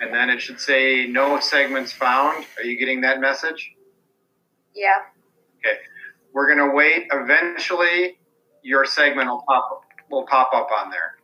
And then it should say no segments found. Are you getting that message? Yeah. Okay. We're gonna wait. Eventually, your segment will pop will pop up on there.